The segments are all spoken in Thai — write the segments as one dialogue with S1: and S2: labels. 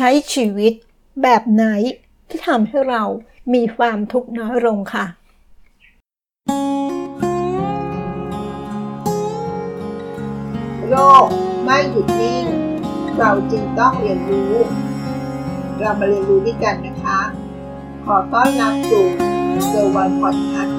S1: ใช้ชีวิตแบบไหนที่ทำให้เรามีความทุกข์น้อยลงค่ะ
S2: โลกไม่หยุดนิ่ง เราจึงต้องเรียนรู้ เรามาเรียนรู้ด้วยกันนะคะ ขอต้อนรับสู่เซอร์วันพอดคาส์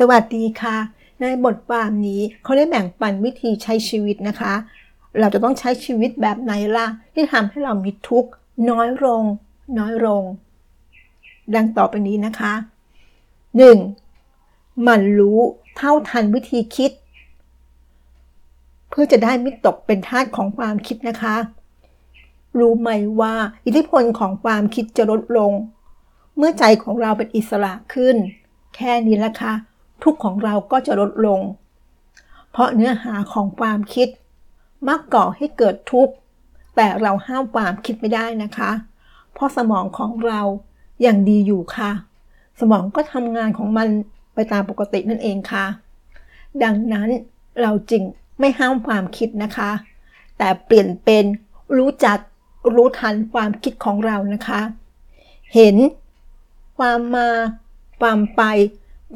S1: สวัสดีค่ะ ในบทความนี้เขาได้แบ่งปันวิธีใช้ชีวิตนะคะ เราจะต้องใช้ชีวิตแบบไหนล่ะ ที่ทำให้เรามีทุกข์น้อยลง น้อยลง ดังต่อไปนี้นะคะ 1. หมันรู้เท่าทันวิธีคิด เพื่อจะได้ไม่ตกเป็นทาสของความคิดนะคะ รู้ไหมว่าอิทธิพลของความคิดจะลดลง เมื่อใจของเราเป็นอิสระขึ้นแค่นี้ละค่ะ ทุกข์ของเราก็จะลดลง เพราะเนื้อหาของความคิด มักก่อให้เกิดทุกข์ แต่เราห้ามความคิดไม่ได้นะคะ เพราะสมองของเรายังดีอยู่ค่ะ สมองก็ทำงานของมันไปตามปกตินั่นเองค่ะ ดังนั้นเราจึงไม่ห้ามความคิดนะคะ แต่เปลี่ยนเป็นรู้จักรู้ทันความคิดของเรานะคะ เห็น ความมา ความไป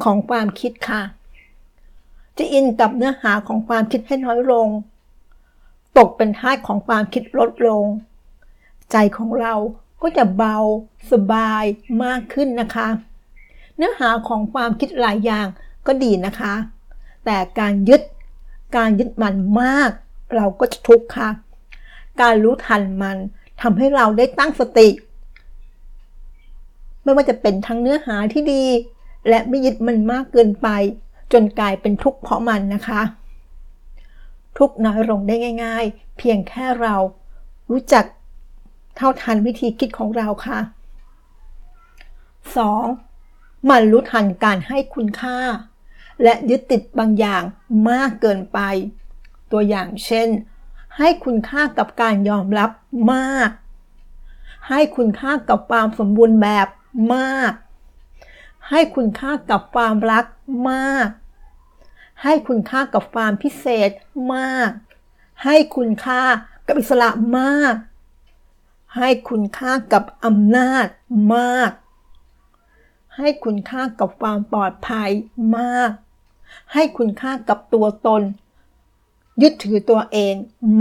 S1: ของความคิดค่ะ จะอินกับเนื้อหาของความคิดให้น้อยลง ตกเป็นทาสของความคิดลดลง ใจของเราก็จะเบาสบายมากขึ้นนะคะ เนื้อหาของความคิดหลายอย่างก็ดีนะคะ แต่การยึดการยึดมันมาก เราก็จะทุกข์ค่ะ การรู้ทันมันทำให้เราได้ตั้งสติ ไม่ว่าจะเป็นทั้งเนื้อหาที่ดี และไม่ยึดมันมากเกินไป จนกลายเป็นทุกข์เพราะมันนะคะ ทุกข์น้อยลงได้ง่าย ๆ เพียงแค่เรารู้จักเท่าทันวิธีคิดของเราค่ะ 2. มันรู้ทันการให้คุณค่า และยึดติดบางอย่างมากเกินไป ตัวอย่างเช่น ให้คุณค่ากับการยอมรับมาก ให้คุณค่ากับความสมบูรณ์แบบมาก ให้คุณค่ากับความรักมาก ให้คุณค่ากับความพิเศษมาก ให้คุณค่ากับอิสระมาก ให้คุณค่ากับอำนาจมาก ให้คุณค่ากับความปลอดภัยมาก ให้คุณค่ากับตัวตน ยึดถือตัวเอง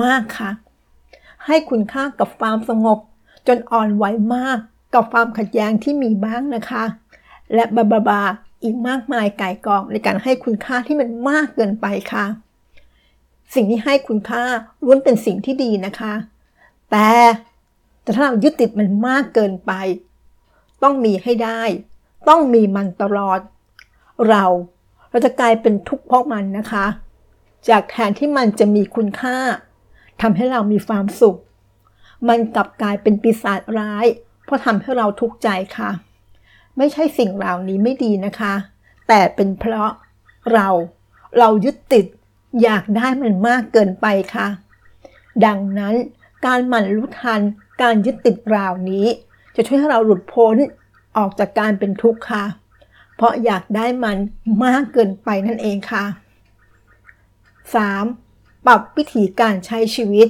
S1: มากค่ะ ให้คุณค่ากับความสงบจนอ่อนไหวมากกับความขัดแย้งที่มีบ้างนะคะ และบาบาบาอีกมากมายไก่กองในการให้คุณค่าที่มันมากเกินไปค่ะ สิ่งที่ให้คุณค่าล้วนเป็นสิ่งที่ดีนะคะ แต่แต่ถ้าเรายึดติดมันมากเกินไป ต้องมีให้ได้ ต้องมีมันตลอด เราเราจะกลายเป็นทุกข์เพราะมันนะคะ จากแทนที่มันจะมีคุณค่าทำให้เรามีความสุข มันกลับกลายเป็นปีศาจร้าย เพราะทำให้เราทุกข์ใจค่ะ ไม่ใช่สิ่งเหล่านี้ไม่ดีนะคะ แต่เป็นเพราะเราเรายึดติดอยากได้มันมากเกินไปค่ะ ดังนั้นการหมั่นรู้ทันการยึดติดราวนี้ จะช่วยให้เราหลุดพ้นออกจากการเป็นทุกข์ค่ะ เพราะอยากได้มันมากเกินไปนั่นเองค่ะ 3. ปรับวิธีการใช้ชีวิต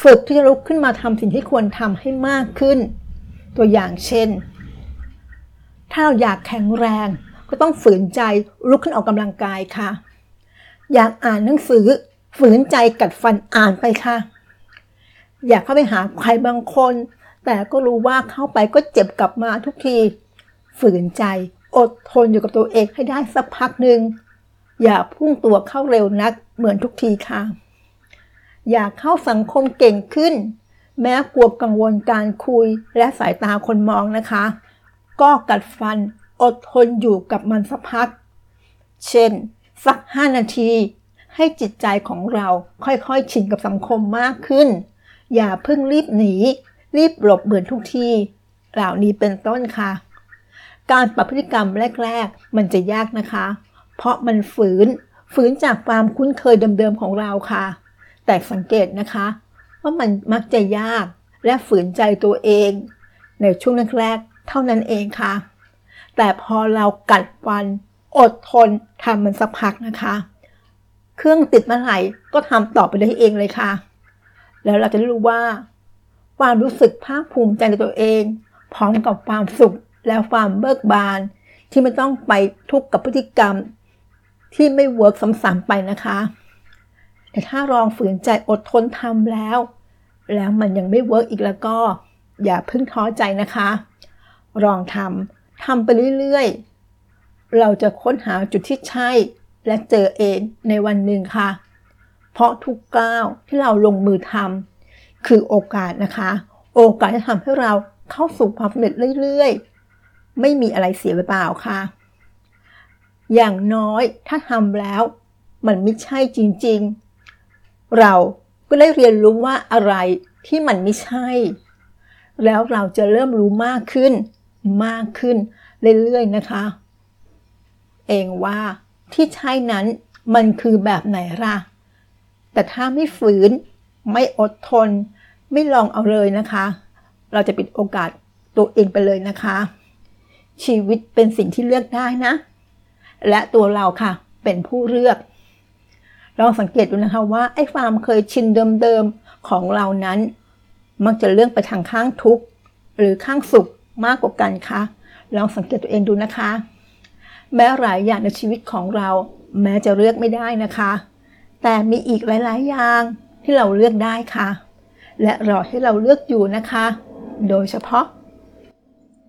S1: ฝึกที่จะลุกขึ้นมาทำสิ่งที่ควรทำให้มากขึ้น ตัวอย่างเช่น ถ้าเราอยากแข็งแรง ก็ต้องฝืนใจลุกขึ้นออกกำลังกายค่ะ อยากอ่านหนังสือ ฝืนใจกัดฟันอ่านไปค่ะ อยากเข้าไปหาใครบางคน แต่ก็รู้ว่าเข้าไปก็เจ็บกลับมาทุกที ฝืนใจอดทนอยู่กับตัวเองให้ได้สักพักหนึ่งอย่าพุ่งตัวเข้าเร็วนักเหมือนทุกทีค่ะ อยากเข้าสังคมเก่งขึ้น แม้กลัวกังวลการคุยและสายตาคนมองนะคะ ก็กัดฟันอดทนอยู่กับมันสักพัก เช่น สัก 5 นาที ให้จิตใจของเราค่อยๆชินกับสังคมมากขึ้น อย่าเพิ่งรีบหนี รีบหลบเหมือนทุกทีเหล่านี้เป็นต้นค่ะ การปรับพฤติกรรมแรก ๆ มันจะยากนะคะ เพราะมันฝืนฝืนจากความคุ้นเคยเดิมๆของเราค่ะ แต่สังเกตนะคะ ว่ามันมักจะยากและฝืนใจตัวเอง ในช่วงแรกๆ เท่านั้นเองค่ะ แต่พอเรากัดฟัน อดทนทำมันสักพักนะคะ เครื่องติดเมื่อไหร่ก็ทำต่อไปได้เองเลยค่ะ แล้วเราจะรู้ว่า ความรู้สึกภาคภูมิใจในตัวเอง พร้อมกับความสุขและความเบิกบาน ที่ไม่ต้องไปทุกข์กับพฤติกรรม ที่ไม่ work ซ้ำๆไปนะคะแต่ถ้าลองฝืนใจอดทนทำแล้ว แล้วมันยังไม่ work อีกแล้วก็ อย่าเพิ่งท้อใจนะคะ ลองทำทำไปเรื่อยๆ เราจะค้นหาจุดที่ใช่ และเจอเองในวันหนึ่งค่ะ เพราะทุกก้าวที่เราลงมือทำคือโอกาสนะคะ โอกาสจะทำให้เราเข้าสู่ความสำเร็จเรื่อยๆ ไม่มีอะไรเสียเปล่าค่ะ อย่างน้อยถ้าทำแล้ว มันไม่ใช่จริงๆ เราก็ได้เรียนรู้ว่าอะไรที่มันไม่ใช่ แล้วเราจะเริ่มรู้มากขึ้น มากขึ้นเรื่อยๆนะคะ เองว่าที่ใช่นั้นมันคือแบบไหนล่ะ แต่ถ้าไม่ฝืน ไม่อดทน ไม่ลองเอาเลยนะคะ เราจะปิดโอกาสตัวเองไปเลยนะคะ ชีวิตเป็นสิ่งที่เลือกได้นะ และตัวเราค่ะเป็นผู้เลือกลองสังเกตดูนะคะว่าไอ้ความเคยชินเดิมๆของเรานั้น มักจะเลื่อนไปทางข้างทุกข์หรือข้างสุข มากกว่ากันคะลองสังเกตตัวเองดูนะคะ แม้หลายอย่างในชีวิตของเรา แม้จะเลือกไม่ได้นะคะ แต่มีอีกหลาย ๆ อย่างที่เราเลือกได้ค่ะ และรอให้เราเลือกอยู่นะคะ โดยเฉพาะ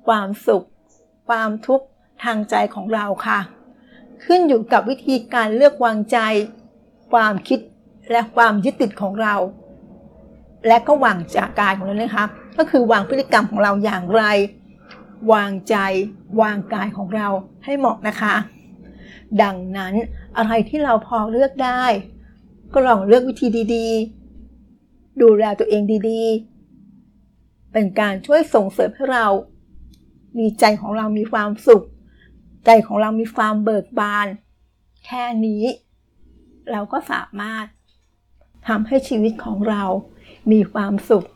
S1: ความสุข ความทุกข์ทางใจของเราค่ะ ขึ้นอยู่กับวิธีการเลือกวางใจ ความคิดและความยึดติดของเรา และก็วางจากายของเรานะคะ ก็คือวางพฤติกรรมของเราอย่างไร วางใจวางกายของเราให้เหมาะนะคะ ดังนั้นอะไรที่เราพอเลือกได้ ก็ลองเลือกวิธีดีๆ ดูแลตัวเองดีๆ เป็นการช่วยส่งเสริมให้เรา มีใจของเรามีความสุข ใจของเรามีความเบิกบาน แค่นี้ เราก็สามารถทำให้ชีวิตของเรา มีความสุข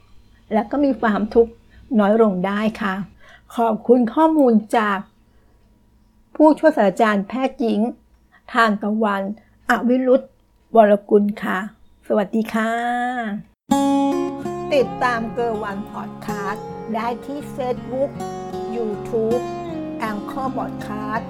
S1: และก็มีความทุกข์น้อยลงได้ค่ะ ขอบคุณข้อมูลจาก ผู้ช่วยศาสตราจารย์แพทย์หญิง ทานตะวัน อวิรุธวรกุลค่ะ สวัสดีค่ะ ติดตามเกอร์วันพอดคาสต์ได้ที่ Facebook YouTube แองเกอร์บอดคาสต์